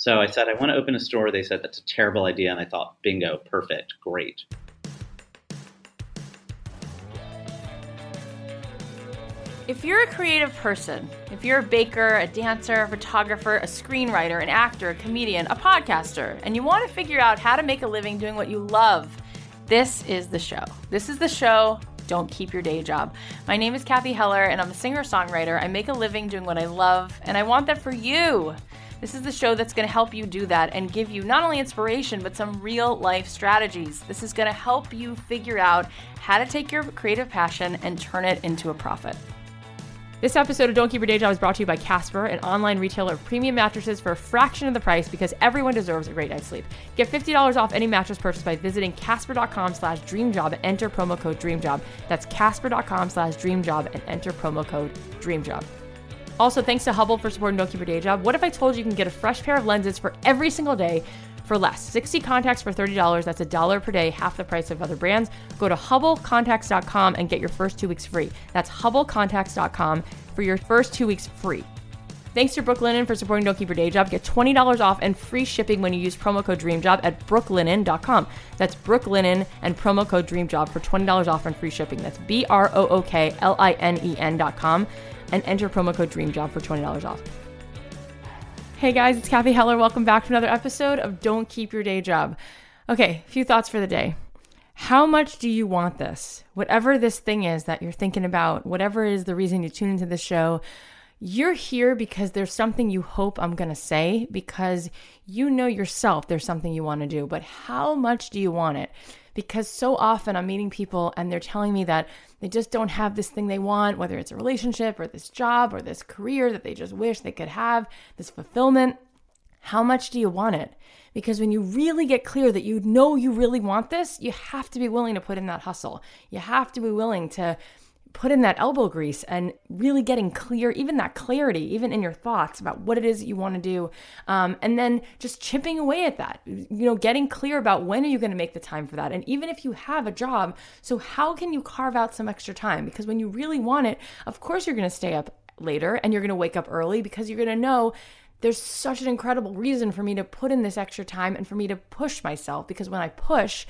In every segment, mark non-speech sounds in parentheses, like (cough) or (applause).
So I said, I want to open a store. They said, that's a terrible idea. And I thought, bingo, perfect, great. If you're a creative person, if you're a baker, a dancer, a photographer, a screenwriter, an actor, a comedian, a podcaster, and you want to figure out how to make a living doing what you love, this is the show. This is the show. Don't keep your day job. My name is Cathy Heller, and I'm a singer songwriter. I make a living doing what I love, and I want that for you. This is the show that's going to help you do that and give you not only inspiration, but some real life strategies. This is going to help you figure out how to take your creative passion and turn it into a profit. This episode of Don't Keep Your Day Job is brought to you by Casper, an online retailer of premium mattresses for a fraction of the price because everyone deserves a great night's sleep. Get $50 off any mattress purchase by visiting casper.com slash dreamjob and enter promo code dreamjob. That's casper.com slash dreamjob and enter promo code dreamjob. Also, thanks to Hubble for supporting Don't Keep Your Day Job. What if I told you you can get a fresh pair of lenses for every single day for less? 60 contacts for $30. That's a dollar per day, half the price of other brands. Go to HubbleContacts.com and get your first two weeks free. That's HubbleContacts.com for your first two weeks free. Thanks to Brooklinen for supporting Don't Keep Your Day Job. Get $20 off and free shipping when you use promo code DREAMJOB at brooklinen.com. That's Brooklinen and promo code DREAMJOB for $20 off and free shipping. That's B R O O K L I N E N.com and enter promo code DREAMJOB for $20 off. Hey guys, it's Cathy Heller. Welcome back to another episode of Don't Keep Your Day Job. Okay, a few thoughts for the day. How much do you want this? Whatever this thing is that you're thinking about, whatever is the reason you tune into the show, you're here because there's something you hope I'm going to say because you know yourself there's something you want to do. But how much do you want it? Because so often I'm meeting people and they're telling me that they just don't have this thing they want, whether it's a relationship or this job or this career that they just wish they could have, this fulfillment. How much do you want it? Because when you really get clear that you know you really want this, you have to be willing to put in that hustle. You have to be willing to put in that elbow grease and really getting clear, even that clarity, even in your thoughts about what it is that you want to do. Um, and then just chipping away at that, you know, getting clear about when are you going to make the time for that. And even if you have a job, so how can you carve out some extra time? Because when you really want it, of course you're going to stay up later and you're going to wake up early because you're going to know there's such an incredible reason for me to put in this extra time and for me to push myself because when I push,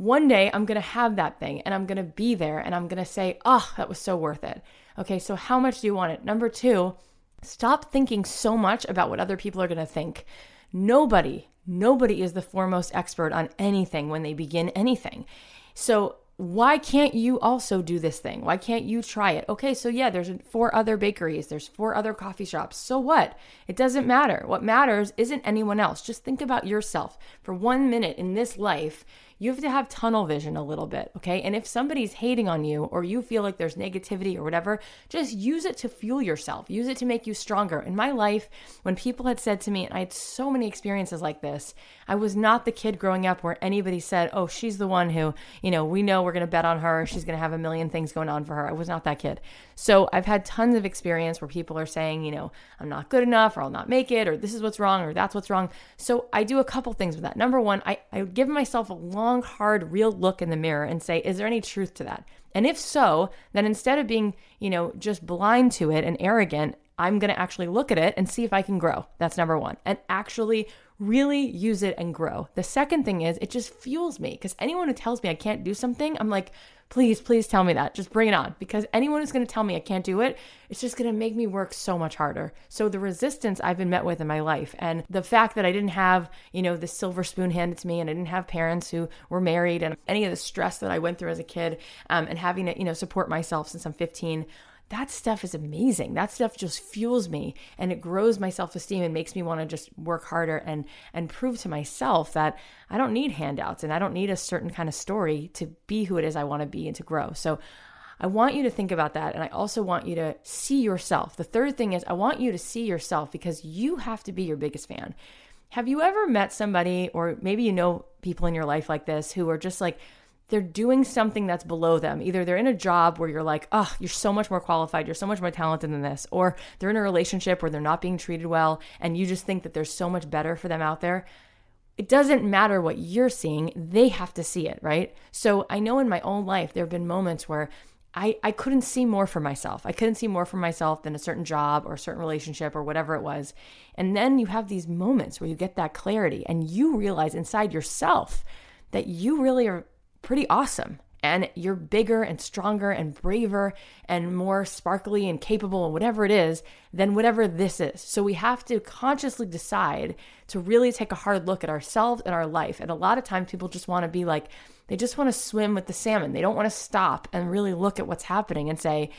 one day I'm gonna have that thing and I'm gonna be there and I'm gonna say, oh, that was so worth it. Okay, so how much do you want it? Number two, stop thinking so much about what other people are gonna think. Nobody, nobody is the foremost expert on anything when they begin anything. So why can't you also do this thing? Why can't you try it? Okay, so yeah, there's four other bakeries, there's four other coffee shops. So what? It doesn't matter. What matters isn't anyone else. Just think about yourself for one minute in this life you have to have tunnel vision a little bit, okay? And if somebody's hating on you or you feel like there's negativity or whatever, just use it to fuel yourself. Use it to make you stronger. In my life, when people had said to me, and I had so many experiences like this, I was not the kid growing up where anybody said, "Oh, she's the one who, you know, we know we're to bet on her. She's to have a million things going on for her." I was not that kid. So, I've had tons of experience where people are saying, you know, I'm not good enough or I'll not make it or this is what's wrong or that's what's wrong. So, I do a couple things with that. Number 1, I I give myself a long, hard, real look in the mirror and say, is there any truth to that? And if so, then instead of being, you know, just blind to it and arrogant, I'm going to actually look at it and see if I can grow. That's number one. And actually really use it and grow. The second thing is it just fuels me because anyone who tells me I can't do something, I'm like, please, please tell me that. Just bring it on because anyone who's going to tell me I can't do it, it's just going to make me work so much harder. So the resistance I've been met with in my life and the fact that I didn't have, you know, the silver spoon handed to me and I didn't have parents who were married and any of the stress that I went through as a kid um, and having to, you know, support myself since I'm 15 that stuff is amazing. That stuff just fuels me and it grows my self-esteem and makes me want to just work harder and and prove to myself that I don't need handouts and I don't need a certain kind of story to be who it is I want to be and to grow. So I want you to think about that and I also want you to see yourself. The third thing is I want you to see yourself because you have to be your biggest fan. Have you ever met somebody or maybe you know people in your life like this who are just like they're doing something that's below them. Either they're in a job where you're like, oh, you're so much more qualified, you're so much more talented than this, or they're in a relationship where they're not being treated well and you just think that there's so much better for them out there. It doesn't matter what you're seeing, they have to see it, right? So I know in my own life, there have been moments where I, I couldn't see more for myself. I couldn't see more for myself than a certain job or a certain relationship or whatever it was. And then you have these moments where you get that clarity and you realize inside yourself that you really are pretty awesome. And you're bigger and stronger and braver and more sparkly and capable and whatever it is than whatever this is. So we have to consciously decide to really take a hard look at ourselves and our life. And a lot of times people just want to be like, they just want to swim with the salmon. They don't want to stop and really look at what's happening and say,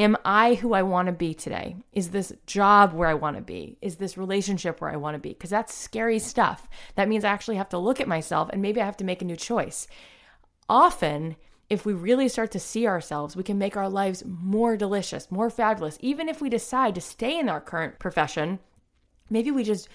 Am I who I want to be today? Is this job where I want to be? Is this relationship where I want to be? Because that's scary stuff. That means I actually have to look at myself and maybe I have to make a new choice. Often, if we really start to see ourselves, we can make our lives more delicious, more fabulous. Even if we decide to stay in our current profession, maybe we just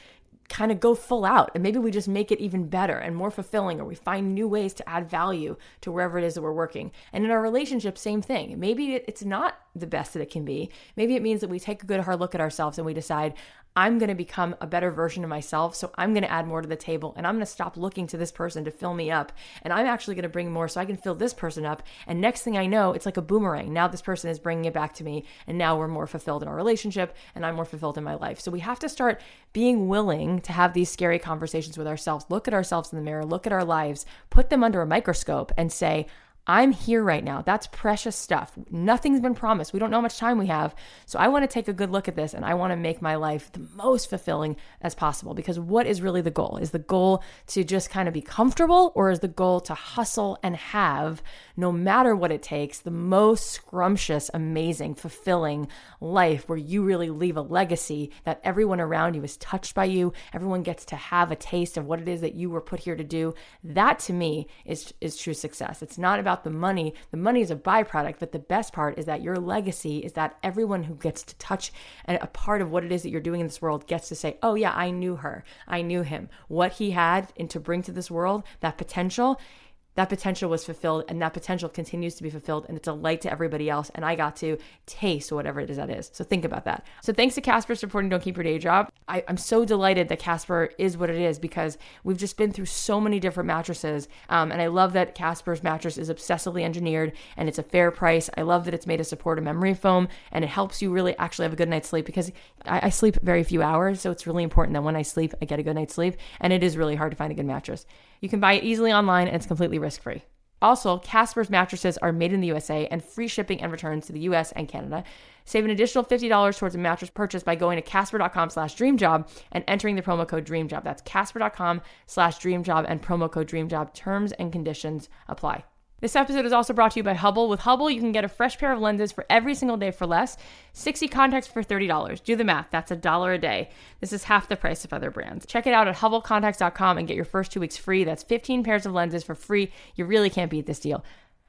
kind of go full out and maybe we just make it even better and more fulfilling or we find new ways to add value to wherever it is that we're working. And in our relationship same thing. Maybe it's not the best that it can be. Maybe it means that we take a good hard look at ourselves and we decide I'm going to become a better version of myself. So I'm going to add more to the table and I'm going to stop looking to this person to fill me up. And I'm actually going to bring more so I can fill this person up. And next thing I know, it's like a boomerang. Now this person is bringing it back to me. And now we're more fulfilled in our relationship and I'm more fulfilled in my life. So we have to start being willing to have these scary conversations with ourselves, look at ourselves in the mirror, look at our lives, put them under a microscope and say, I'm here right now. That's precious stuff. Nothing's been promised. We don't know how much time we have. So I want to take a good look at this and I want to make my life the most fulfilling as possible because what is really the goal? Is the goal to just kind of be comfortable or is the goal to hustle and have, no matter what it takes, the most scrumptious, amazing, fulfilling life where you really leave a legacy that everyone around you is touched by you, everyone gets to have a taste of what it is that you were put here to do. That to me is is true success. It's not about the money. The money is a byproduct, but the best part is that your legacy is that everyone who gets to touch a part of what it is that you're doing in this world gets to say, oh, yeah, I knew her. I knew him. What he had and to bring to this world, that potential, that potential was fulfilled and that potential continues to be fulfilled and it's a light to everybody else and i got to taste whatever it is that is so think about that so thanks to casper supporting don't keep your day job I, am so delighted that Casper is what it is because we've just been through so many different mattresses. Um, and I love that Casper's mattress is obsessively engineered and it's a fair price. I love that it's made support a memory foam and it helps you really actually have a good night's sleep because I, I sleep very few hours. So it's really important that when I sleep, I get a good night's sleep. And it is really hard to find a good mattress. You can buy it easily online and it's completely risk free. Also, Casper's mattresses are made in the USA and free shipping and returns to the US and Canada. Save an additional $50 towards a mattress purchase by going to casper.com slash dreamjob and entering the promo code dreamjob. That's casper.com slash dreamjob and promo code dreamjob. Terms and conditions apply. This episode is also brought to you by Hubble. With Hubble, you can get a fresh pair of lenses for every single day for less. 60 contacts for $30. Do the math, that's a dollar a day. This is half the price of other brands. Check it out at hubblecontacts.com and get your first two weeks free. That's 15 pairs of lenses for free. You really can't beat this deal.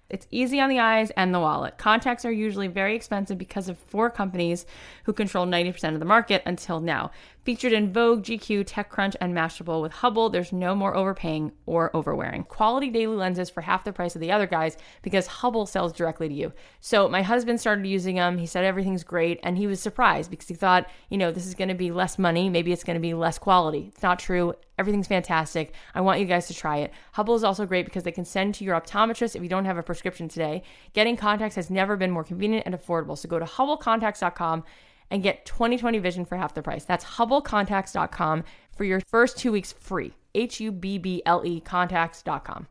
It's easy on the eyes and the wallet. Contacts are usually very expensive because of four companies who control 90% of the market until now. Featured in Vogue, GQ, TechCrunch, and Mashable with Hubble, there's no more overpaying or overwearing. Quality daily lenses for half the price of the other guys because Hubble sells directly to you. So my husband started using them. He said everything's great, and he was surprised because he thought, you know, this is going to be less money. Maybe it's going to be less quality. It's not true. Everything's fantastic. I want you guys to try it. Hubble is also great because they can send to your optometrist if you don't have a prescription today. Getting contacts has never been more convenient and affordable. So go to hubblecontacts.com and get 2020 vision for half the price. That's hubblecontacts.com for your first two weeks free. H U B B L E contacts.com.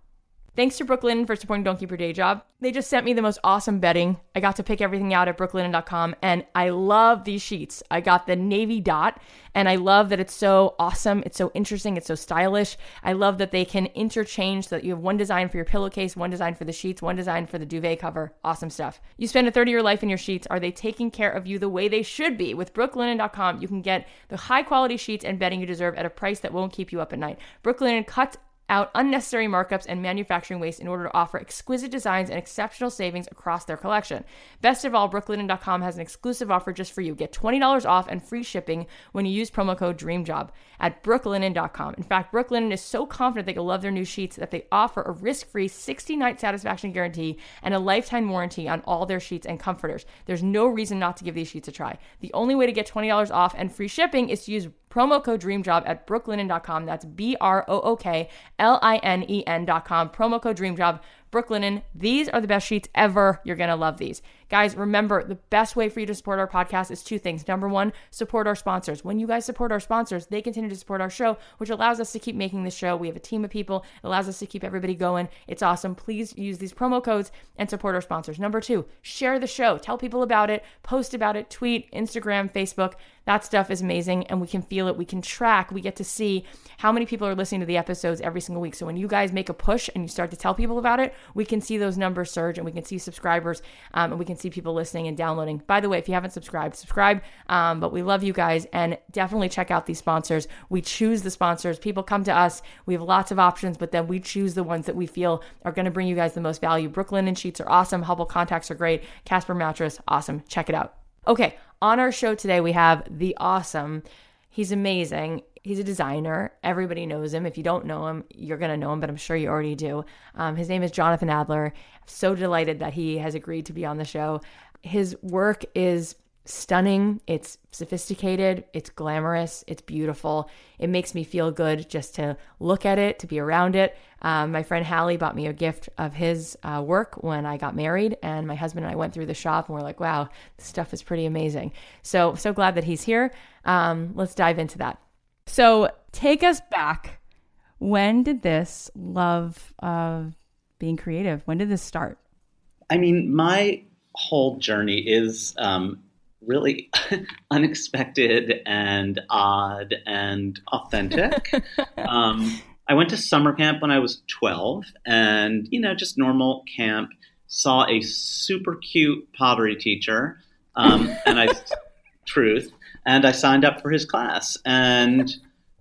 Thanks to Brooklinen for supporting Don't Keep Your Day Job. They just sent me the most awesome bedding. I got to pick everything out at brooklinen.com and I love these sheets. I got the navy dot and I love that it's so awesome. It's so interesting. It's so stylish. I love that they can interchange so that you have one design for your pillowcase, one design for the sheets, one design for the duvet cover. Awesome stuff. You spend a third of your life in your sheets. Are they taking care of you the way they should be? With brooklinen.com, you can get the high quality sheets and bedding you deserve at a price that won't keep you up at night. Brooklinen cuts out unnecessary markups and manufacturing waste in order to offer exquisite designs and exceptional savings across their collection. Best of all, brooklinen.com has an exclusive offer just for you. Get $20 off and free shipping when you use promo code DREAMJOB at brooklinen.com. In fact, Brooklinen is so confident that you'll love their new sheets that they offer a risk-free 60-night satisfaction guarantee and a lifetime warranty on all their sheets and comforters. There's no reason not to give these sheets a try. The only way to get $20 off and free shipping is to use promo code DREAMJOB at brooklinen.com. That's B R O O K L I N E N.com. Promo code DREAMJOB. Brooklinen. These are the best sheets ever. You're going to love these. Guys, remember the best way for you to support our podcast is two things. Number one, support our sponsors. When you guys support our sponsors, they continue to support our show, which allows us to keep making the show. We have a team of people, it allows us to keep everybody going. It's awesome. Please use these promo codes and support our sponsors. Number two, share the show. Tell people about it, post about it, tweet, Instagram, Facebook. That stuff is amazing and we can feel it. We can track. We get to see how many people are listening to the episodes every single week. So when you guys make a push and you start to tell people about it, we can see those numbers surge and we can see subscribers um, and we can see people listening and downloading. By the way, if you haven't subscribed, subscribe. Um, but we love you guys and definitely check out these sponsors. We choose the sponsors. People come to us. We have lots of options, but then we choose the ones that we feel are going to bring you guys the most value. Brooklinen sheets are awesome. Hubble contacts are great. Casper mattress, awesome. Check it out. Okay, on our show today, we have the awesome. He's amazing. He's a designer. Everybody knows him. If you don't know him, you're going to know him, but I'm sure you already do. Um, his name is Jonathan Adler. I'm so delighted that he has agreed to be on the show. His work is stunning. It's sophisticated. It's glamorous. It's beautiful. It makes me feel good just to look at it, to be around it. Um, my friend Hallie bought me a gift of his uh, work when I got married, and my husband and I went through the shop and we're like, wow, this stuff is pretty amazing. So, so glad that he's here. Um, let's dive into that. So, take us back. When did this love of being creative? When did this start? I mean, my whole journey is um, really (laughs) unexpected and odd and authentic. (laughs) um, I went to summer camp when I was 12 and, you know, just normal camp, saw a super cute pottery teacher. Um, and I, (laughs) truth, and I signed up for his class and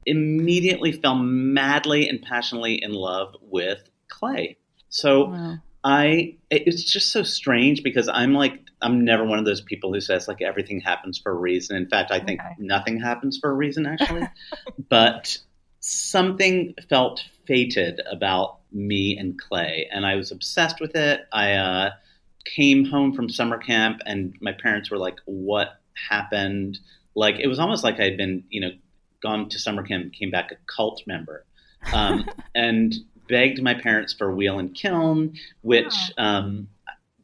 immediately fell madly and passionately in love with clay. So wow. I it's just so strange because I'm like I'm never one of those people who says like everything happens for a reason. In fact, I think okay. nothing happens for a reason actually. (laughs) but something felt fated about me and clay, and I was obsessed with it. I uh, came home from summer camp, and my parents were like, "What happened?" Like it was almost like I had been, you know, gone to summer camp, came back a cult member, um, (laughs) and begged my parents for wheel and kiln, which um,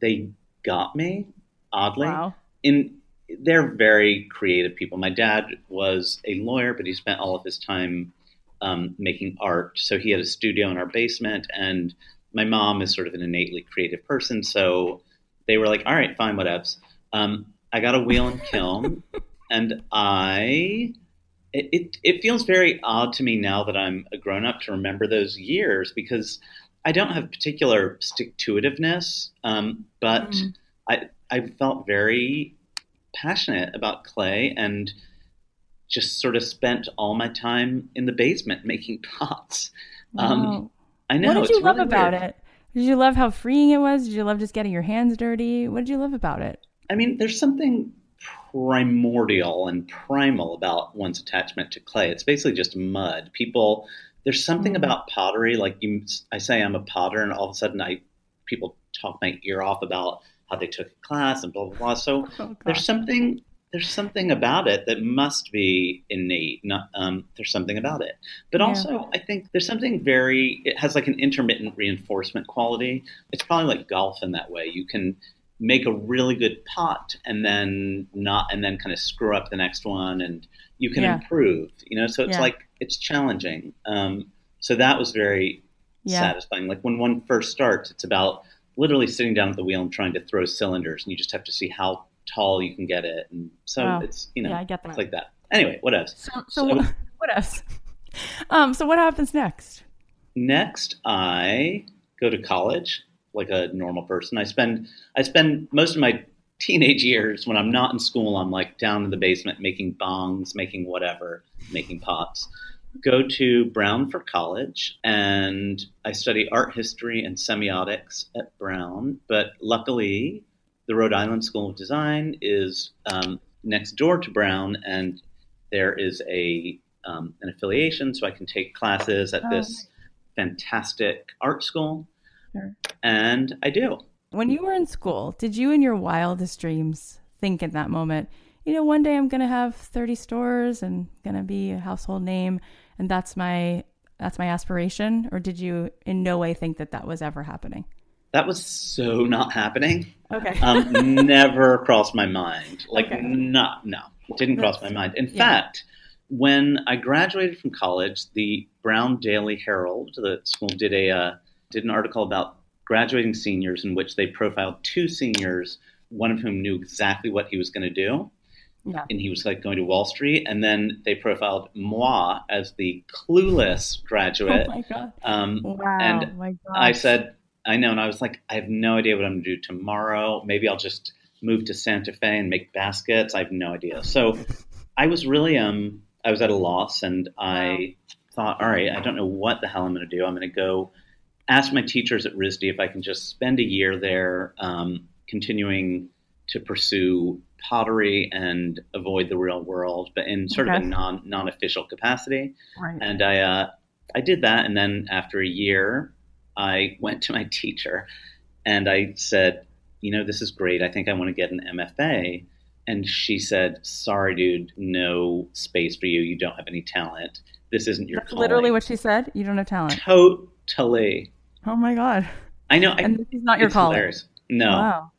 they got me. Oddly, Wow. in they're very creative people. My dad was a lawyer, but he spent all of his time um, making art. So he had a studio in our basement, and my mom is sort of an innately creative person. So they were like, "All right, fine, whatevs." Um, I got a wheel and (laughs) kiln, and I. It, it, it feels very odd to me now that I'm a grown up to remember those years because I don't have particular stick to itiveness, um, but Mm. I, I felt very passionate about clay and just sort of spent all my time in the basement making (laughs) pots. Um, Wow. I know. what did you love really about weird. it? Did you love how freeing it was? Did you love just getting your hands dirty? What did you love about it? I mean, there's something primordial and primal about one's attachment to clay. It's basically just mud. People, there's something Mm. about pottery. Like you, I say I'm a potter, and all of a sudden, I people talk my ear off about how they took a class and blah blah blah. So (laughs) Oh, there's something there's something about it that must be innate. Not um, there's something about it, but Yeah. also I think there's something very. It has like an intermittent reinforcement quality. It's probably like golf in that way. You can make a really good pot and then not and then kind of screw up the next one and you can Yeah. improve you know so it's Yeah. like it's challenging um, so that was very Yeah. satisfying like when one first starts it's about literally sitting down at the wheel and trying to throw cylinders and you just have to see how tall you can get it and so Wow. it's you know Yeah, I get that. it's like that anyway what else So, so, So- what else? (laughs) Um, so what happens next? next i go to college like a normal person. I spend i spend most of my teenage years when i'm not in school i'm like down in the basement making bongs making whatever making pots go to brown for college and i study art history and semiotics at brown but luckily the rhode island school of design is um, next door to brown and there is a um, an affiliation so i can take classes at Oh, this fantastic art school And i do When you were in school, did you in your wildest dreams think in that moment, you know, one day I'm going to have 30 stores and going to be a household name and that's my that's my aspiration or did you in no way think that that was ever happening? that was so not happening Okay. um, (laughs) never crossed my mind. Like, Okay. not, no, it didn't cross my mind. In yeah. fact, when I graduated from college, the Brown Daily Herald, the school, did a uh, did an article about graduating seniors in which they profiled two seniors, one of whom knew exactly what he was going to do, yeah. and he was like going to Wall Street, and then they profiled moi as the clueless graduate. (laughs) Oh my god. um, Wow. and my god. I said, I know. And I was like, I have no idea what I'm going to do tomorrow. Maybe I'll just move to Santa Fe and make baskets. I have no idea. So I was really, um, I was at a loss and I thought, all right, I don't know what the hell I'm going to do. I'm going to go ask my teachers at RISD if I can just spend a year there, um, continuing to pursue pottery and avoid the real world, but in sort of a non non official capacity. right. And I, uh, I did that, and then after a year, I went to my (laughs) teacher, and I said, "You know, this is great. I think I want to get an MFA." And she said, "Sorry, dude, no space for you. You don't have any talent. This isn't your That's calling." literally what she said. You don't have talent. Totally. Oh my god. I know. I, And this is not your hilarious. No. Wow.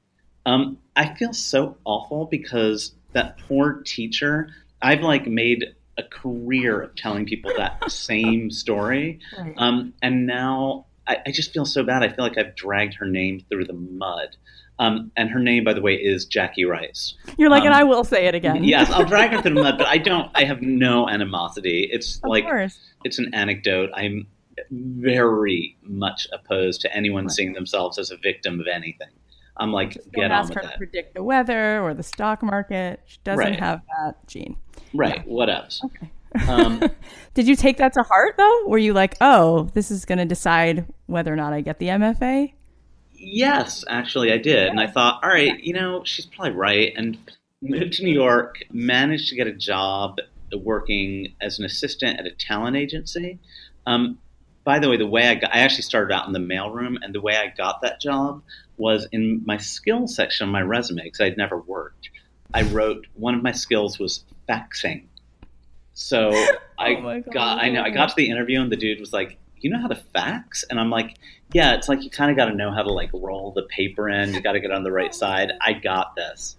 Um, I feel so awful because that poor teacher. I've like made a career of telling people that same (laughs) story. Right. Um, and now I, I just feel so bad. I feel like I've dragged her name through the mud. Um, and her name, by the way, is Jackie Rice. You're like, and um, I will say it again. Yes, I'll drag her through the mud, but I don't. I have (laughs) no animosity. It's of like course. it's an anecdote. I'm very much opposed to anyone Right. seeing themselves as a victim of anything. I'm like, Just get on with her to that. predict the weather or the stock market. She doesn't Right. have that gene. Right. What else? Okay. Um, (laughs) Did you take that to heart though? Were you like, oh, this is going to decide whether or not I get the MFA? Yes, actually, I did. And I thought, all right, you know, she's probably right. And moved to New York, managed to get a job working as an assistant at a talent agency. Um, by the way, the way I got, I actually started out in the mailroom, and the way I got that job was in my skills section of my resume because I'd never worked. I wrote one of my skills was faxing. So I (laughs) Oh my got, I know, I got to the interview and the dude was like, "You know how to fax?" And I'm like, "Yeah, it's like you kind of got to know how to like roll the paper in. You got to get on the right (laughs) side. I got this."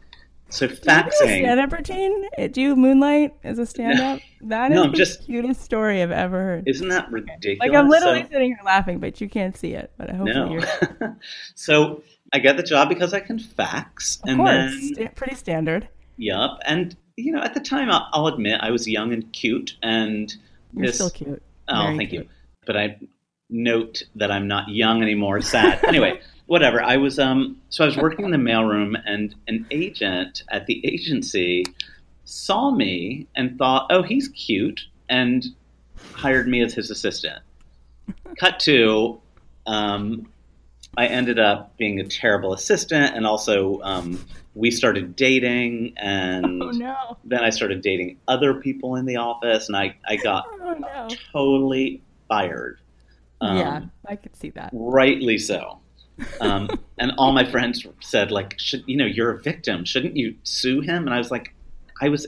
So stand faxing, up routine? Do you moonlight as a stand up? That is No, I'm the just- cutest story I've ever heard. isn't that ridiculous? Like I'm literally So- sitting here laughing, but you can't see it. But hopefully no. you're (laughs) so I get the job because I can fax, of and course then pretty standard. Yup. And, you know, at the time, I'll, I'll admit I was young and cute. And You're this. still cute. oh, Very thank cute. you. But I note that I'm not young anymore. Sad. (laughs) anyway, whatever. I was, um, so I was working in the mailroom, and an agent at the agency saw me and thought, oh, he's cute, and hired me as his assistant. Cut to, um, I ended up being a terrible assistant, and also um, we started dating, and Oh no! then I started dating other people in the office, and I, I got Oh no! totally fired. Um, yeah, I could see that. rightly so. Um, (laughs) and all my friends said, like, should you know, you're a victim. Shouldn't you sue him? And I was like, I was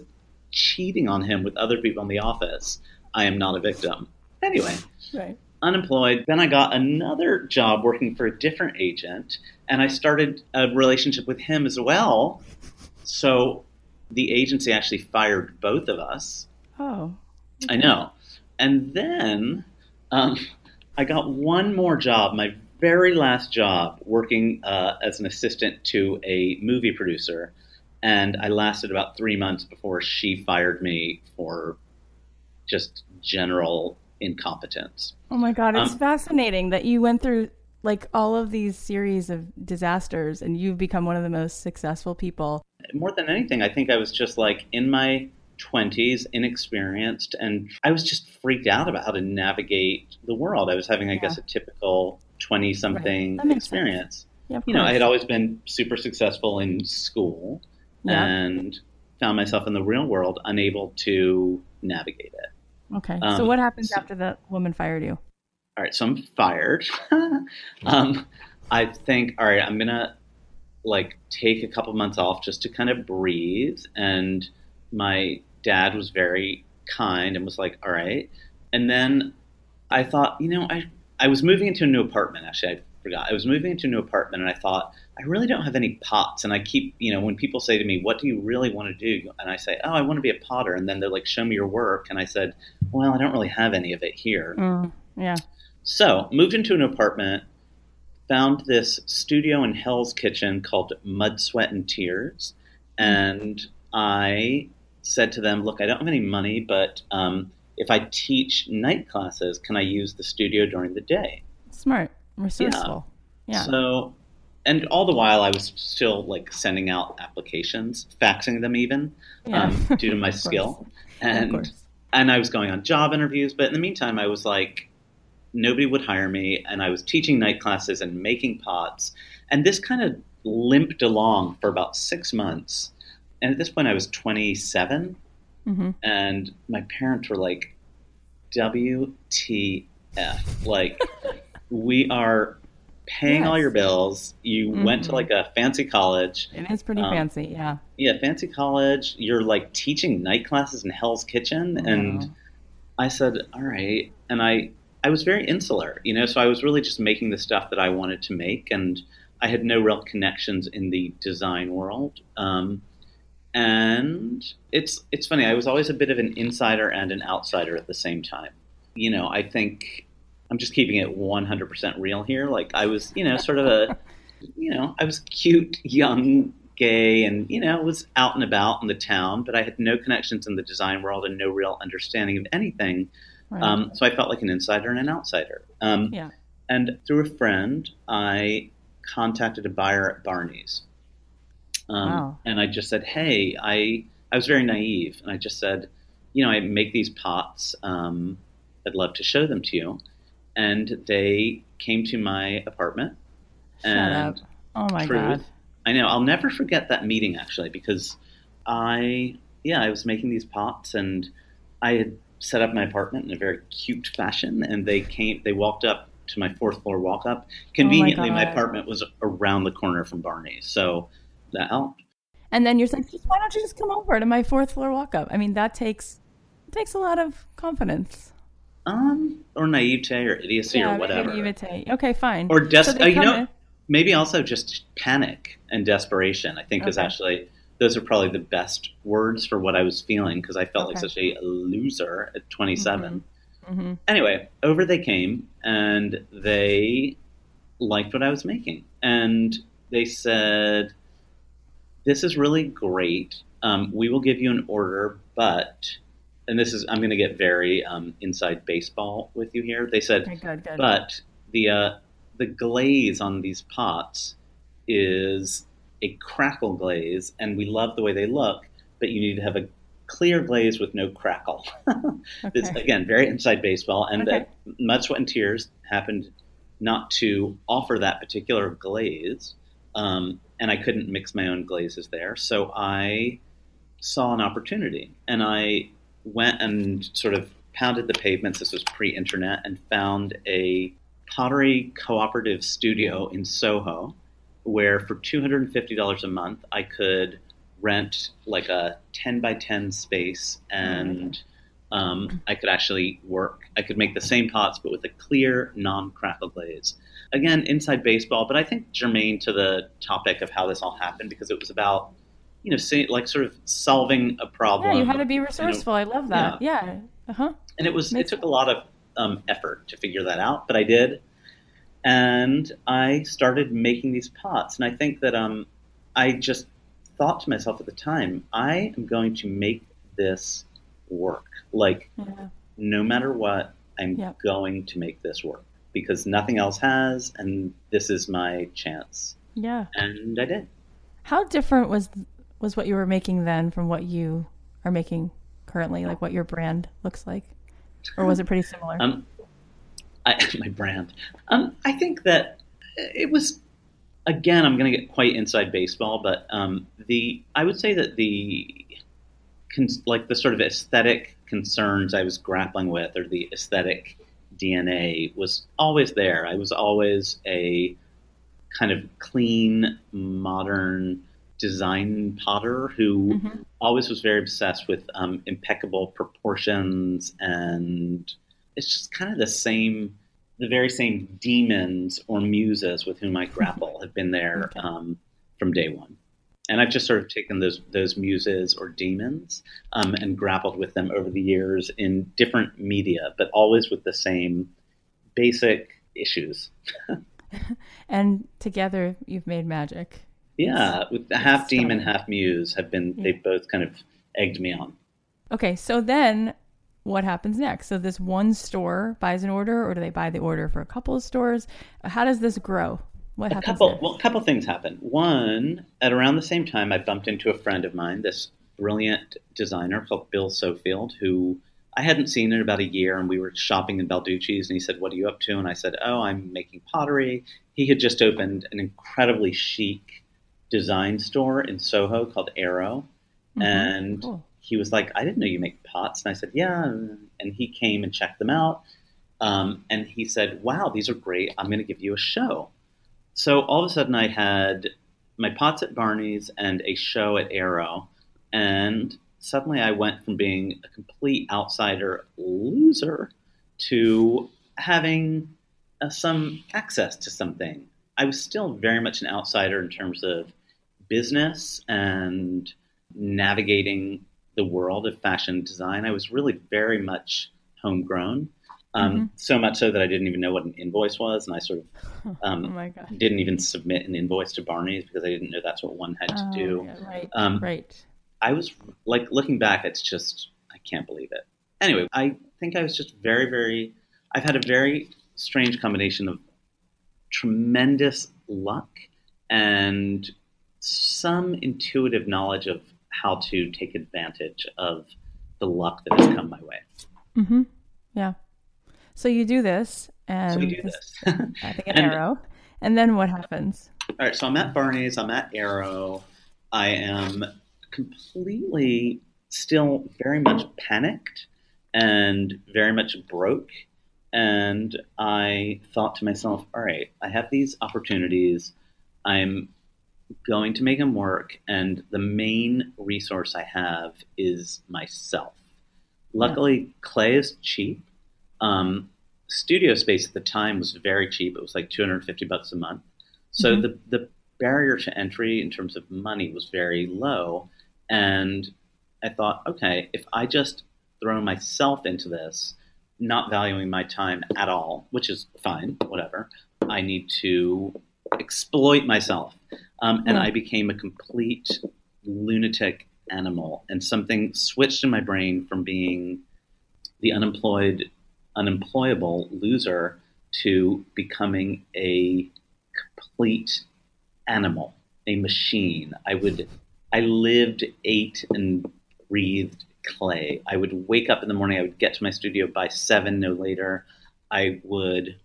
cheating on him with other people in the office. I am not a victim. Anyway, Right. unemployed. Then I got another job working for a different agent, and I started a relationship with him as well. So the agency actually fired both of us. Oh. I know. And then um, I got one more job, my very last job, working uh, as an assistant to a movie producer. And I lasted about three months before she fired me for just general incompetence. Oh my god, it's Um, fascinating that you went through like all of these series of disasters and you've become one of the most successful people. more than anything, I think I was just like in my 20s, inexperienced, and I was just freaked out about how to navigate the world. I was having, I guess, a typical 20 something sense. experience. Yeah, You know, I had always been super successful in school Yeah. and found myself in the real world unable to navigate it. Okay. um, so what happens so- after the woman fired you? All right, so I'm fired. (laughs) um, I think, all right, I'm gonna like take a couple months off just to kind of breathe. And my dad was very kind and was like, all right. And then I thought, you know, I I was moving into a new apartment. Actually, I forgot. I was moving into a new apartment, and I thought I really don't have any pots. And I keep, you know, when people say to me, "What do you really want to do?" and I say, "Oh, I want to be a potter," and then they're like, "Show me your work," and I said, "Well, I don't really have any of it here." Mm, yeah. So, moved into an apartment, found this studio in Hell's Kitchen called Mud, Sweat, and Tears. And I said to them, Look, I don't have any money, but um, if I teach night classes, can I use the studio during the day? Smart. Resourceful. Yeah. So, and all the while, I was still like sending out applications, faxing them even, yeah. um, due to my (laughs) skill. And and I was going on job interviews, but in the meantime, I was like, nobody would hire me, and I was teaching night classes and making pots, and this kind of limped along for about six months. And at this point, I was 27, hmm and my parents were like, "WTF? Like, (laughs) we are paying all your bills. You went to Mhm. like a fancy college." It is pretty Um, fancy. Yeah. yeah, fancy college. You're like teaching night classes in Hell's Kitchen, and I said, "All right," and I I was very insular, you know, so I was really just making the stuff that I wanted to make, and I had no real connections in the design world. Um, and it's it's funny. I was always a bit of an insider and an outsider at the same time. You know, I think I'm just keeping it 100% real here. Like I was, you know, sort of a, (laughs) you know, I was cute, young, gay, and you know, was out and about in the town, but I had no connections in the design world and no real understanding of anything. Right. Um, so I felt like an insider and an outsider. Um, Yeah. And through a friend, I contacted a buyer at Barney's. Um, Wow. And I just said, hey, I, I was very naive. And I just said, you know, I make these pots. Um, I'd love to show them to you. And they came to my apartment. Shut and up. Oh my truth. god. I know. I'll never forget that meeting actually because I, yeah, I was making these pots and I had set up my apartment in a very cute fashion. And they came, they walked up to my fourth floor walk up. Conveniently, my, God. apartment was around the corner from Barney's. So that helped. And then you're like, just, why don't you just come over to my fourth floor walk up? I mean, that takes takes a lot of confidence. Um, or naivete or idiocy yeah, or whatever. Naivete. Okay, fine. Or des- So uh, you know, in- maybe also just panic and desperation. I think is actually those are probably the best words for what I was feeling because I felt like such a loser at 27. Mhm. Anyway, over they came and they liked what I was making. And they said, This is really great. Um, we will give you an order, but, and this is, I'm going to get very um, inside baseball with you here. They said, Okay, good, good. but the uh, the glaze on these pots is a crackle glaze, and we love the way they look. But you need to have a clear glaze with no crackle. (laughs) It's again very inside baseball, and Okay. that Mud, Sweat, and Tears happened not to offer that particular glaze, um, and I couldn't mix my own glazes there, so I saw an opportunity, and I went and sort of pounded the pavements. This was pre-internet, and found a pottery cooperative studio in Soho, where for two hundred and fifty dollars a month, I could rent like a ten by ten space, and um, I could actually work. I could make the same pots, but with a clear, non-crackle glaze. Again, inside baseball, but I think germane to the topic of how this all happened because it was about, you know, say, like sort of solving a problem. yeah, you had to be you know, resourceful. I love that. Yeah. Uh huh. and it was Makes it took a lot of um, effort to figure that out, but I did, and I started making these pots. And I think that um, I just thought to myself at the time, I am going to make this work. Like Yeah. no matter what, I'm Yeah. going to make this work because nothing else has, and this is my chance. Yeah. And I did. How different was was what you were making then from what you are making currently? Like what your brand looks like, or was it pretty similar? Um, I, (laughs) my brand. Um, I think that it was. Again, I'm going to get quite inside baseball, but um, the I would say that the like the sort of aesthetic concerns I was grappling with, or the aesthetic DNA, was always there. I was always a kind of clean, modern design potter who Mhm. always was very obsessed with um, impeccable proportions and it's just kind of the same the very same demons or muses with whom i grapple (laughs) have been there Okay. um, from day one and i've just sort of taken those those muses or demons um, and grappled with them over the years in different media but always with the same basic issues (laughs) and together you've made magic. yeah with the half demon stunning. half muse have been Yeah. they've both kind of egged me on Okay, so then what happens next? So this one store buys an order, or do they buy the order for a couple of stores? How does this grow? What a couple next? well a couple things happened one at around the same time i bumped into a friend of mine this brilliant designer called bill sofield who i hadn't seen in about a year and we were shopping in balducci's and he said what are you up to and i said oh i'm making pottery he had just opened an incredibly chic design store in soho called aero Mhm, and cool. he was like, I didn't know you make pots. And I said, Yeah. And he came and checked them out. Um, and he said, Wow, these are great. I'm going to give you a show. So all of a sudden, I had my pots at Barney's and a show at Aero. And suddenly, I went from being a complete outsider loser to having uh, some access to something. I was still very much an outsider in terms of business and navigating the world of fashion design. I was really very much homegrown, um, so much so that I didn't even know what an invoice was, and I sort of (laughs) oh um, god. didn't even submit an invoice to Barney's because I didn't know that's what one had to Oh, do. yeah, right. Um, right. I was like looking back, it's just I can't believe it. Anyway, I think I was just very, very. I've had a very strange combination of tremendous luck and some intuitive knowledge of how to take advantage of the luck that has come my way. Mm-hmm. Yeah. So you do this, and So we do this-. I think an (laughs) And- aero, and then what happens? All right, so I'm at Barney's, I'm at Aero. I am completely still very much panicked and very much broke. And I thought to myself, all right, I have these opportunities. I'm going to make them work. And the main resource I have is myself. Luckily, clay is cheap. Um, studio space at the time was very cheap. It was like 250 bucks a month. So Mhm. the the barrier to entry in terms of money was very low. And I thought, okay, if I just throw myself into this, not valuing my time at all, which is fine, whatever, I need to exploit myself. Um, and Yeah. I became a complete lunatic animal. And something switched in my brain from being the unemployed, unemployable loser to becoming a complete animal, a machine. I would, I lived, ate, and breathed clay. I would wake up in the morning. I would get to my studio by seven, no later. I would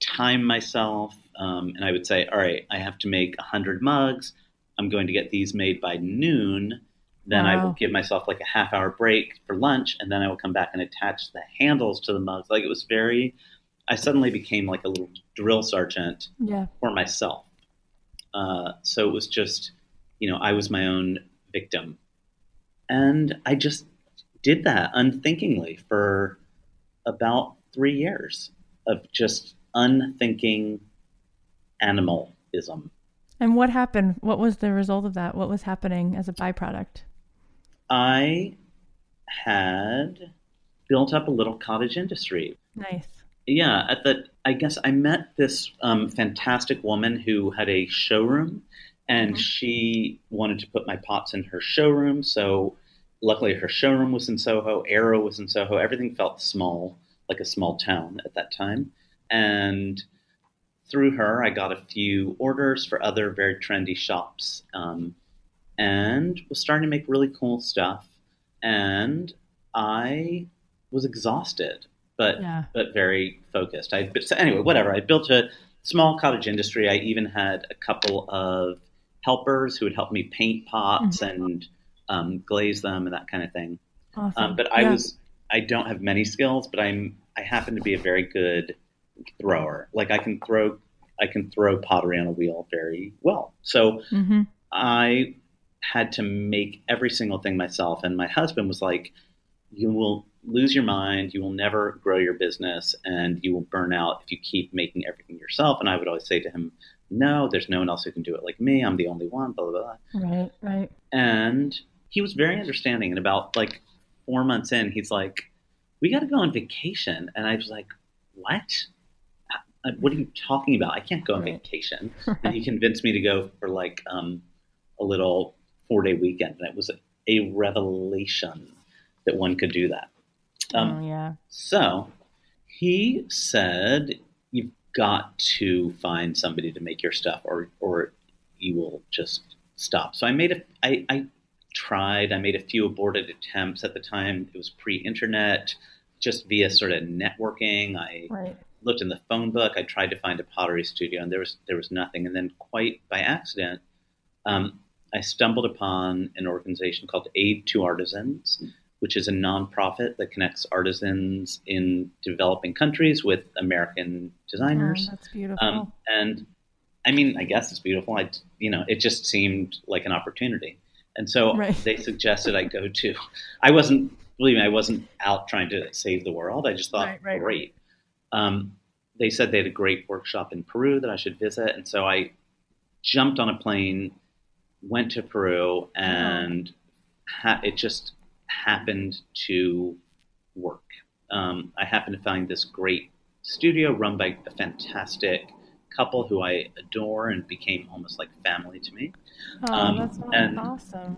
time myself, um, and I would say, "All right, I have to make hundred mugs. I'm going to get these made by noon." Then I Wow. will give myself like a half hour break for lunch, and then I will come back and attach the handles to the mugs. Like it was very. I suddenly became like a little drill sergeant Yeah. for myself. Uh, so it was just, you know, I was my own victim. And I just did that unthinkingly for about three years of just unthinking animalism. And what happened? What was the result of that? What was happening as a byproduct? I had built up a little cottage industry. Nice. Yeah, at the I guess I met this um, fantastic woman who had a showroom, and Mhm. she wanted to put my pots in her showroom. So, luckily, her showroom was in Soho. Aero was in Soho. Everything felt small, like a small town at that time. And through her, I got a few orders for other very trendy shops, um, and was starting to make really cool stuff. And I was exhausted, but Yeah. but very focused. I but so anyway, whatever. I built a small cottage industry. I even had a couple of helpers who would help me paint pots and um, glaze them and that kind of thing. Awesome. Um, but I Yeah. was I don't have many skills, but I'm I happen to be a very good thrower. Like I can throw I can throw pottery on a wheel very well. So Mhm. I had to make every single thing myself. And my husband was like, You will lose your mind. You will never grow your business and you will burn out if you keep making everything yourself. And I would always say to him, No, there's no one else who can do it like me. I'm the only one, blah, blah, blah. Right. Right. And he was very understanding. And about like four months in, he's like, We got to go on vacation. And I was like, What? Uh, What are you talking about? I can't go on Right. vacation. (laughs) And he convinced me to go for like um, a little four day weekend. And it was a revelation that one could do that. Um, oh yeah. so he said, "You've got to find somebody to make your stuff, or or you will just stop." So I made a, I, I tried. I made a few aborted attempts at the time. It was pre-internet, just via sort of networking. I Right. looked in the phone book. I tried to find a pottery studio, and there was there was nothing. And then, quite by accident, um, I stumbled upon an organization called Aid to Artisans, which is a nonprofit that connects artisans in developing countries with American designers. Oh, that's beautiful. Um, and I mean, I guess it's beautiful. I, you know, it just seemed like an opportunity. And so Right. they suggested I go to. I wasn't, believe me, I wasn't out trying to save the world. I just thought, Right, right. great. Um, they said they had a great workshop in Peru that I should visit, and so I jumped on a plane, went to Peru, and ha- it just happened to work. Um, I happened to find this great studio run by a fantastic couple who I adore and became almost like family to me. oh, um, that's and- awesome.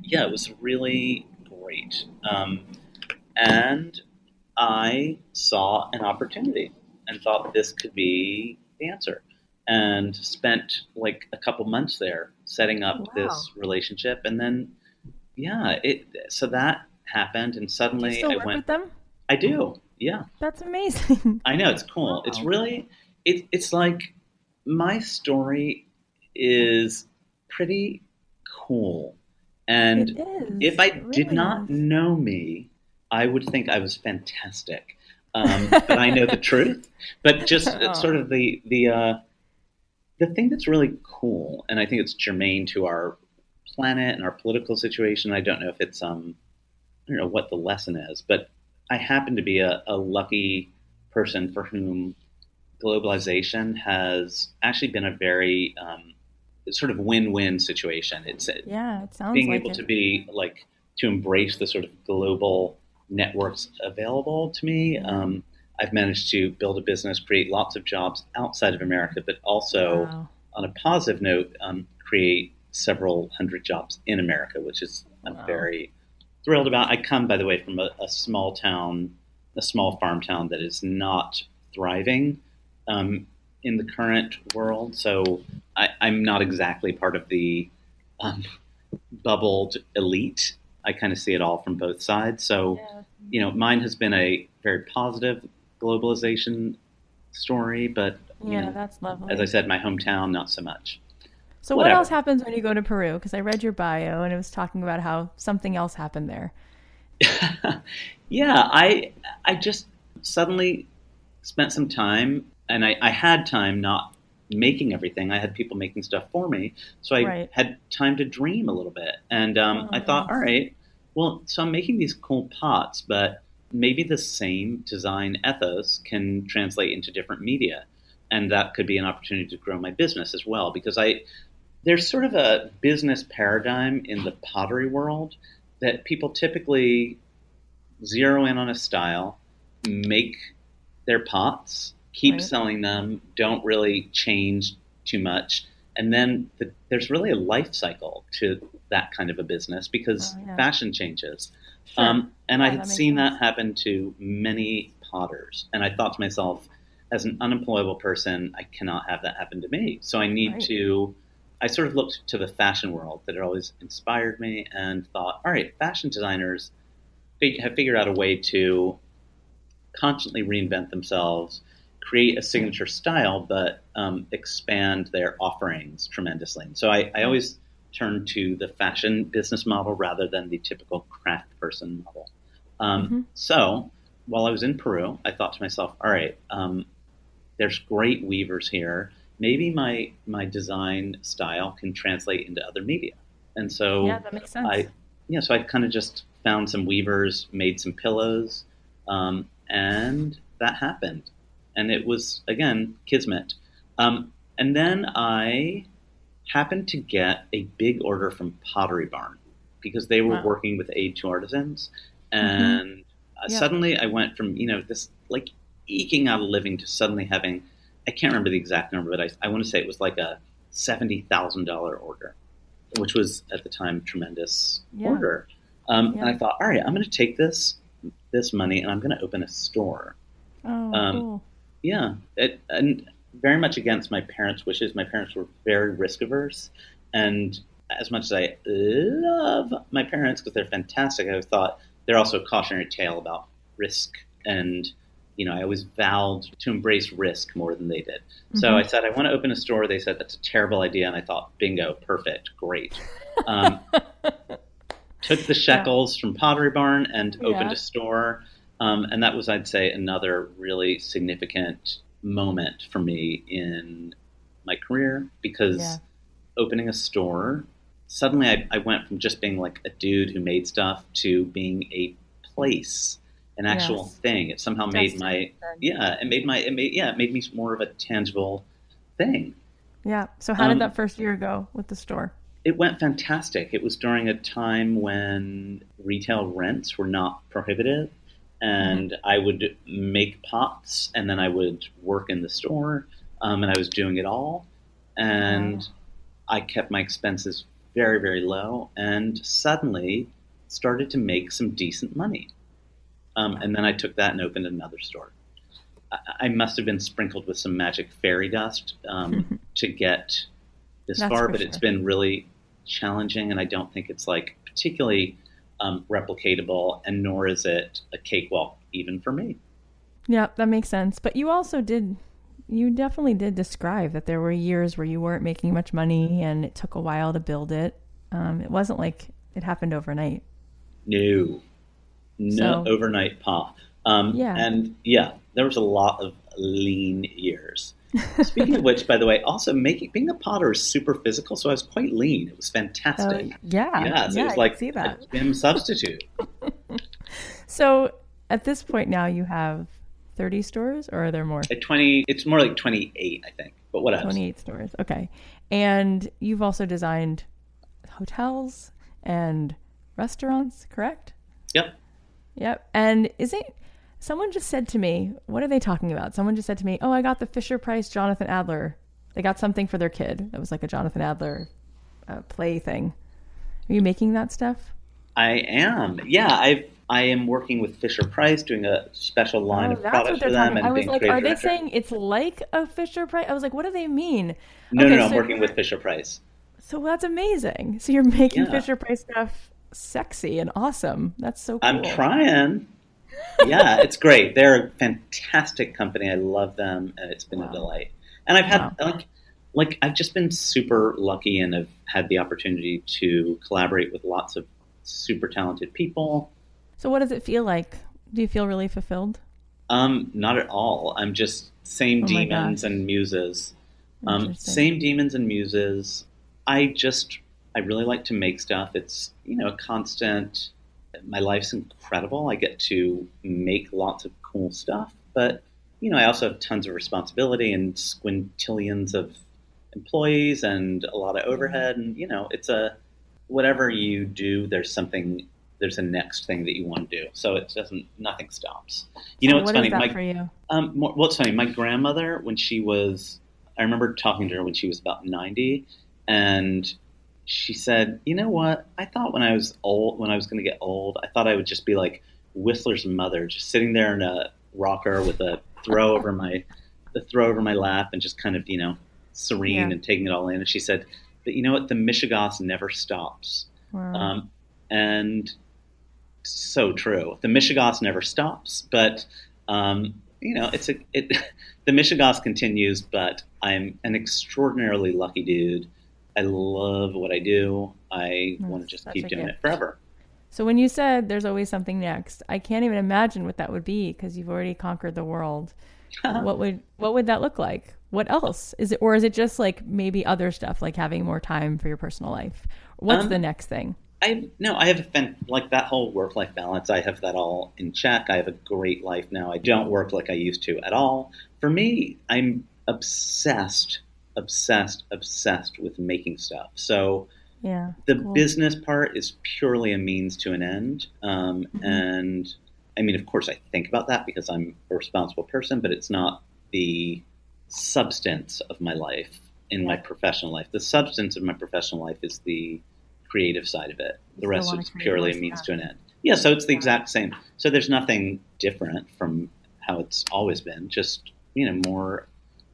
Yeah, it was really great. Um, and I saw an opportunity and thought this could be the answer. And spent like a couple months there setting up Wow. this relationship. And then, yeah, it so that happened. And suddenly I went, with them? I do. Yeah. That's amazing. I know it's cool. It's really it, it's like my story is pretty cool, and if I It did not is. know me, I would think I was fantastic. Um, (laughs) but I know the truth. But just (laughs) Oh. sort of the the uh, the thing that's really cool, and I think it's germane to our planet and our political situation. I don't know if it's um I don't know what the lesson is, but I happen to be a, a lucky person for whom globalization has actually been a very um, sort of win-win situation. It's yeah, it sounds like being like able it. to be like to embrace the sort of global networks available to me. Um, I've managed to build a business, create lots of jobs outside of America, but also Wow. on a positive note, um, create several hundred jobs in America, which is I'm Wow. very thrilled about. I come, by the way, from a, a small town, a small farm town that is not thriving um, in the current world. So I, I'm not exactly part of the um, bubbled elite. I kind of see it all from both sides. So Yeah. you know, mine has been a very positive globalization story, but you Yeah, know, that's lovely. as I said, my hometown, not so much. so what else happens when you go to Peru? Because I read your bio and it was talking about how something else happened there. (laughs) yeah, I I just suddenly spent some time, and I, I had time not making everything. I had people making stuff for me, so I Right. had time to dream a little bit. And um, Oh, I thought, all right, well, so I'm making these cool pots, but maybe the same design ethos can translate into different media, and that could be an opportunity to grow my business as well. Because I there's sort of a business paradigm in the pottery world that people typically zero in on a style, make their pots, keep Right. selling them, don't really change too much. And then the, there's really a life cycle to that kind of a business because Oh, yeah. fashion changes. Sure. Um, and I had that seen sense. that happen to many potters. And I thought to myself, as an unemployable person, I cannot have that happen to me. So I need Right. to. I sort of looked to the fashion world that had always inspired me and thought, all right, fashion designers fig- have figured out a way to constantly reinvent themselves, create a signature style, but um, expand their offerings tremendously. And So I, I always turn to the fashion business model rather than the typical craft person model. Um, Mhm. So while I was in Peru, I thought to myself, all right, um, there's great weavers here. Maybe my my design style can translate into other media. And so yeah, that makes sense. I, yeah, so I kind of just found some weavers, made some pillows, um, and that happened. And it was again kismet. Um, and then I happened to get a big order from Pottery Barn because they were Wow. Mm-hmm. working with aid to artisans, and uh, Yeah. suddenly I went from you know this like eking out a living to suddenly having I can't remember the exact number, but I, I want to say it was like a seventy thousand dollar order, which was at the time tremendous Yeah. order. Um, Yeah. And I thought, all right, I'm going to take this this money and I'm going to open a store. oh, um, cool. Yeah, it, and very much against my parents' wishes. My parents were very risk averse, and as much as I love my parents because they're fantastic, I thought they're also a cautionary tale about risk. And you know, I always vowed to embrace risk more than they did. So Mhm. I said I want to open a store. They said that's a terrible idea, and I thought, bingo, perfect, great. Um, (laughs) took the shekels from Pottery Barn and opened Yeah. a store. Um, and that was, I'd say, another really significant moment for me in my career because Yeah. opening a store, suddenly I, I went from just being like a dude who made stuff to being a place, an actual Yes. thing. It somehow made my, yeah, it made my, it made, yeah, it made me more of a tangible thing. Yeah. So how um, did that first year go with the store? It went fantastic. It was during a time when retail rents were not prohibitive, and I would make pots, and then I would work in the store, um, and I was doing it all, and Wow. I kept my expenses very, very low, and suddenly started to make some decent money. Um, and then I took that and opened another store. I, I must have been sprinkled with some magic fairy dust um, (laughs) to get this That's far, but it's been really challenging, and I don't think it's like particularly um, replicatable, and nor is it a cakewalk even for me. Yeah, that makes sense. But you also did, you definitely did describe that there were years where you weren't making much money and it took a while to build it. Um, it wasn't like it happened overnight. No, no So- overnight pa. Um, Yeah. and yeah, there was a lot of lean years. Speaking of which, by the way, also making being a potter is super physical, so I was quite lean. It was fantastic. Oh, yeah. yeah, so yeah, it was like see that. a gym substitute. (laughs) (laughs) So at this point now, you have 30 stores, or are there more? At 20, it's more like 28, I think. But what else? 28 stores. Okay. And you've also designed hotels and restaurants, correct? Yep. Yep. And is it someone just said to me, what are they talking about? Someone just said to me, "Oh, I got the Fisher Price Jonathan Adler. They got something for their kid. That was like a Jonathan Adler uh, play thing." Are you making that stuff? I am. Yeah, I I am working with Fisher Price, doing a special line Oh, of products for them, talking and I was like, are they director. saying it's like a Fisher Price? I was like, what do they mean? No, Okay, no, no. I'm working with Fisher Price. So that's amazing. So you're making Yeah. Fisher Price stuff sexy and awesome. That's so cool. I'm trying. Yeah, it's great. They're a fantastic company. I love them, and it's been Wow. a delight. And I've had Wow. like, like I've just been super lucky, and have had the opportunity to collaborate with lots of super talented people. So what does it feel like? Do you feel really fulfilled? Um, not at all. I'm just same Oh demons gosh. and muses. Um, same demons and muses. I just, I really like to make stuff. It's, you know, a constant. My life's incredible. I get to make lots of cool stuff, but, you know, I also have tons of responsibility and squintillions of employees and a lot of overhead. And, you know, it's a, whatever you do, there's something, there's a next thing that you want to do. So it doesn't, nothing stops. You know, it's what funny. is that my, for you? um, more, what's funny, my grandmother, when she was, I remember talking to her when she was about 90, and she said, You know what? I thought when I was old, when I was going to get old, I thought I would just be like Whistler's mother, just sitting there in a rocker with a throw over my, the throw over my lap and just kind of, you know, serene Yeah. and taking it all in. And she said, But you know what? The mishegas never stops. Wow. Um, and so true. The mishegas never stops, but um, you know, it's a it. (laughs) The mishegas continues, but I'm an extraordinarily lucky dude. I love what I do. I want to just keep doing gift. it forever. So when you said there's always something next, I can't even imagine what that would be because you've already conquered the world. (laughs) what would what would that look like? What else is it, or is it just like maybe other stuff, like having more time for your personal life? What's Um, the next thing? I no, I have fan, like that whole work life balance. I have that all in check. I have a great life now. I don't work like I used to at all. For me, I'm obsessed, obsessed, obsessed with making stuff. So Yeah, the cool. business part is purely a means to an end, um, Mhm. and I mean, of course, I think about that because I'm a responsible person, but it's not the substance of my life in my professional life. The substance of my professional life is the creative side of it. The rest is purely a means stuff. to an end. Yeah, so it's the Yeah. exact same. So there's nothing different from how it's always been. Just you know, more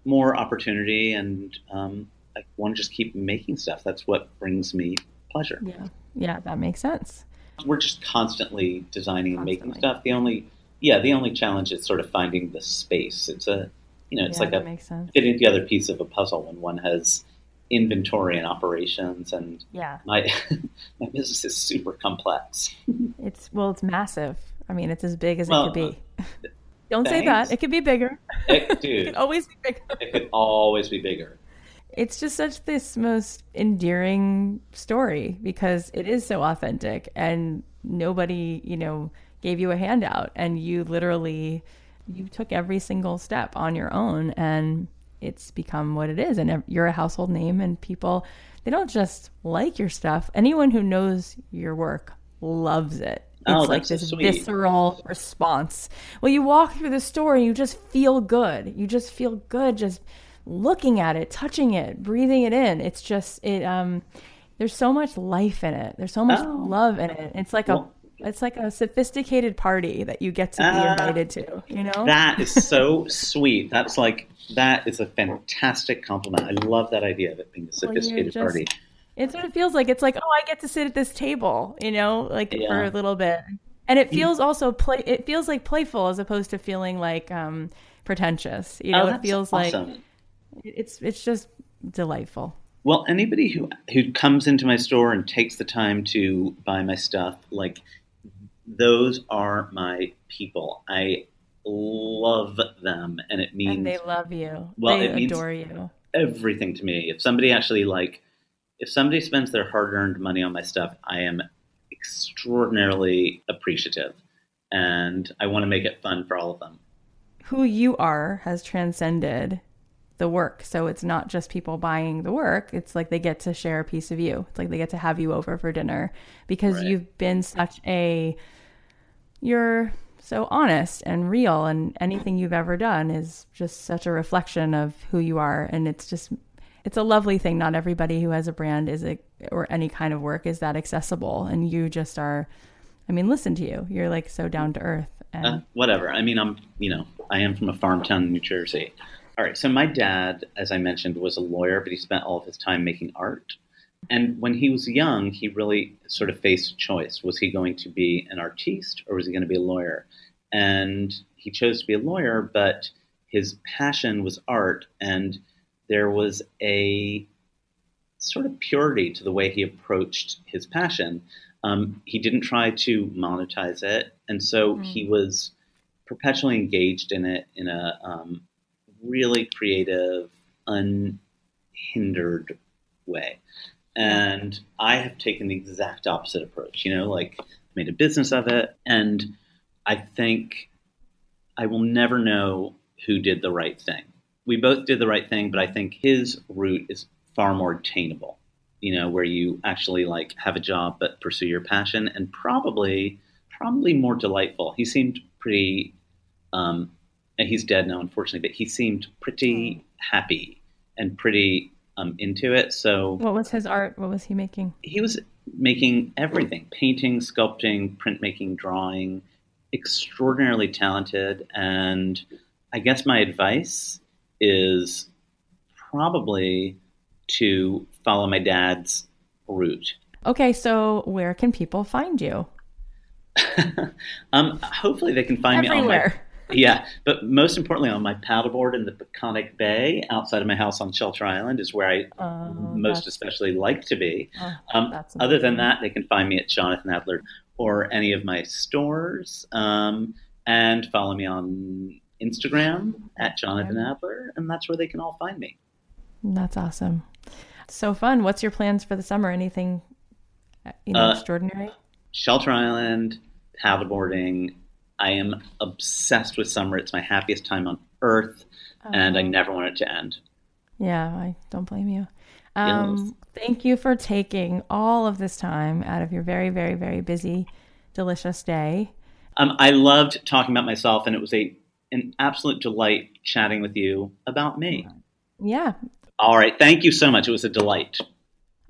more opportunity, and um, I want to just keep making stuff. That's what brings me pleasure. yeah, yeah, that makes sense. We're just constantly designing and making stuff. The only yeah, the only challenge is sort of finding the space. It's a you know, it's yeah, like a fitting together piece of a puzzle when one has inventory and operations and Yeah, my (laughs) my business is super complex. it's well, it's massive. I mean, it's as big as Well, it could be. Don't say that. It could be bigger. It, (laughs) It could always be bigger. it could always be bigger. it's just such this most endearing story because it is so authentic and nobody you know gave you a handout and you literally you took every single step on your own and it's become what it is and you're a household name and people they don't just like your stuff anyone who knows your work loves it it's Oh, like that's so this visceral response well you walk through the store and you just feel good you just feel good just looking at it touching it breathing it in it's just it um there's so much life in it there's so much Oh. love in it it's like Well- a it's like a sophisticated party that you get to be Ah. invited to you know That is so (laughs) sweet. That's like that is a fantastic compliment. I love that idea of it being a Well, sophisticated just- party. It's what it feels like. It's like, oh, I get to sit at this table, you know, like for a little bit. And it feels also play it feels like playful as opposed to feeling like um pretentious. You know, oh, it feels like it's it's just delightful. Well, anybody who who comes into my store and takes the time to buy my stuff, like those are my people. I love them, and it means and they love you. Well, they it means- adore you. everything to me. If somebody actually like, if somebody spends their hard-earned money on my stuff, I am extraordinarily appreciative. and I want to make it fun for all of them. Who you are has transcended the work. So it's not just people buying the work. It's like they get to share a piece of you. It's like they get to have you over for dinner because Right. you've been such a you're so honest and real and anything you've ever done is just such a reflection of who you are and it's just it's a lovely thing not everybody who has a brand is a, or any kind of work is that accessible and you just are i mean listen to you you're like so down to earth and Uh, whatever. I mean, I'm, you know, I am from a farm town in New Jersey. All right. So my dad, as I mentioned, was a lawyer, but he spent all of his time making art. And when he was young, he really sort of faced a choice. Was he going to be an artiste or was he going to be a lawyer? And he chose to be a lawyer, but his passion was art. And there was a sort of purity to the way he approached his passion. Um, he didn't try to monetize it, and so he was perpetually engaged in it in a um, really creative, unhindered way. And I have taken the exact opposite approach. You know, like made a business of it, and I think I will never know who did the right thing. We both did the right thing, but I think his route is far more attainable. You know, where you actually like have a job but pursue your passion, and probably probably more delightful. He seemed pretty. Um, he's dead now, unfortunately, but he seemed pretty happy and pretty um, into it. So what was his art what was he making he was making everything painting sculpting printmaking drawing extraordinarily talented and i guess my advice is probably to follow my dad's route. Okay so where can people find you? (laughs) Um, hopefully they can find me on my everywhere. (laughs) Yeah, but most importantly, on my paddleboard in the Peconic Bay outside of my house on Shelter Island is where I Oh, most especially like to be. oh, Um, other than that, they can find me at Jonathan Adler or any of my stores, um, and follow me on Instagram at Jonathan Adler, and that's where they can all find me. That's awesome. So fun. What's your plans for the summer? Anything you know Uh, extraordinary? Shelter Island, paddleboarding. I am obsessed with summer. It's my happiest time on earth, and I never want it to end. Yeah, I don't blame you. Um, Thank you for taking all of this time out of your very, very, very busy, delicious day. Um, I loved talking about myself, and it was a an absolute delight chatting with you about me. Yeah. All right, thank you so much. It was a delight.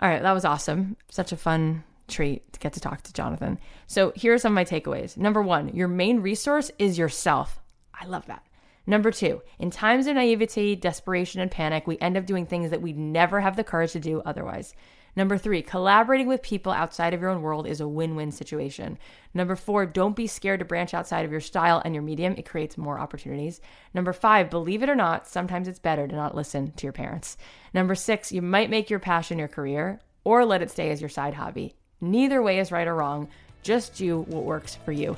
All right, that was awesome. Such a fun treat to get to talk to Jonathan. So here are some of my takeaways. Number one, your main resource is yourself. I love that. Number two, in times of naivety, desperation, and panic, we end up doing things that we'd never have the courage to do otherwise. Number three, collaborating with people outside of your own world is a win win situation. Number four, don't be scared to branch outside of your style and your medium. It creates more opportunities. Number five, believe it or not, sometimes it's better to not listen to your parents. Number six, you might make your passion your career or let it stay as your side hobby. Neither way is right or wrong. Just do what works for you.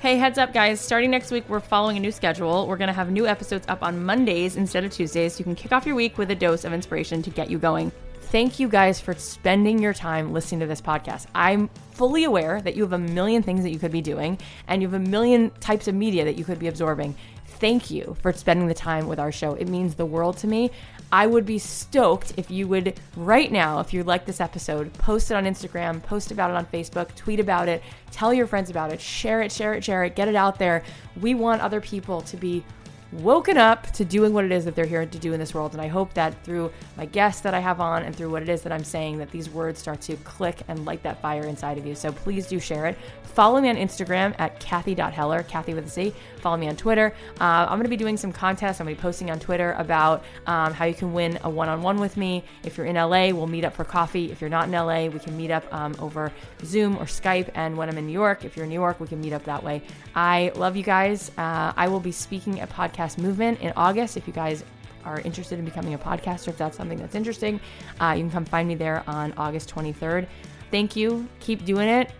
Hey, heads up, guys. Starting next week, we're following a new schedule. We're going to have new episodes up on Mondays instead of Tuesdays. So you can kick off your week with a dose of inspiration to get you going. Thank you guys for spending your time listening to this podcast. I'm fully aware that you have a million things that you could be doing and you have a million types of media that you could be absorbing. Thank you for spending the time with our show. It means the world to me. I would be stoked if you would, right now, if you like this episode, post it on Instagram, post about it on Facebook, tweet about it, tell your friends about it, share it, share it, share it, get it out there. We want other people to be woken up to doing what it is that they're here to do in this world. And I hope that through my guests that I have on and through what it is that I'm saying, that these words start to click and light that fire inside of you. So please do share it. Follow me on Instagram at Cathy.Heller, Cathy with a C. Follow me on Twitter. Uh, I'm going to be doing some contests. I'm going to be posting on Twitter about um, how you can win a one on one with me. If you're in LA, we'll meet up for coffee. If you're not in LA, we can meet up um, over Zoom or Skype. And when I'm in New York, if you're in New York, we can meet up that way. I love you guys. Uh, I will be speaking at Podcast Movement in August. If you guys are interested in becoming a podcaster, if that's something that's interesting, uh, you can come find me there on August 23rd. Thank you. Keep doing it.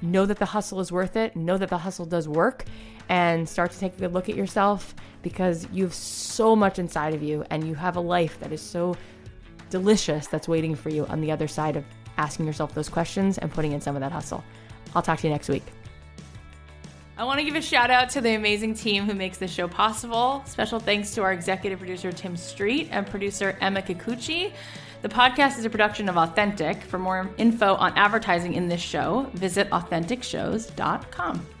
Know that the hustle is worth it. Know that the hustle does work and start to take a good look at yourself because you have so much inside of you and you have a life that is so delicious that's waiting for you on the other side of asking yourself those questions and putting in some of that hustle. I'll talk to you next week. I want to give a shout out to the amazing team who makes this show possible. Special thanks to our executive producer, Tim Street, and producer, Emma Kikuchi. The podcast is a production of Authentic. For more info on advertising in this show, visit AuthenticShows.com.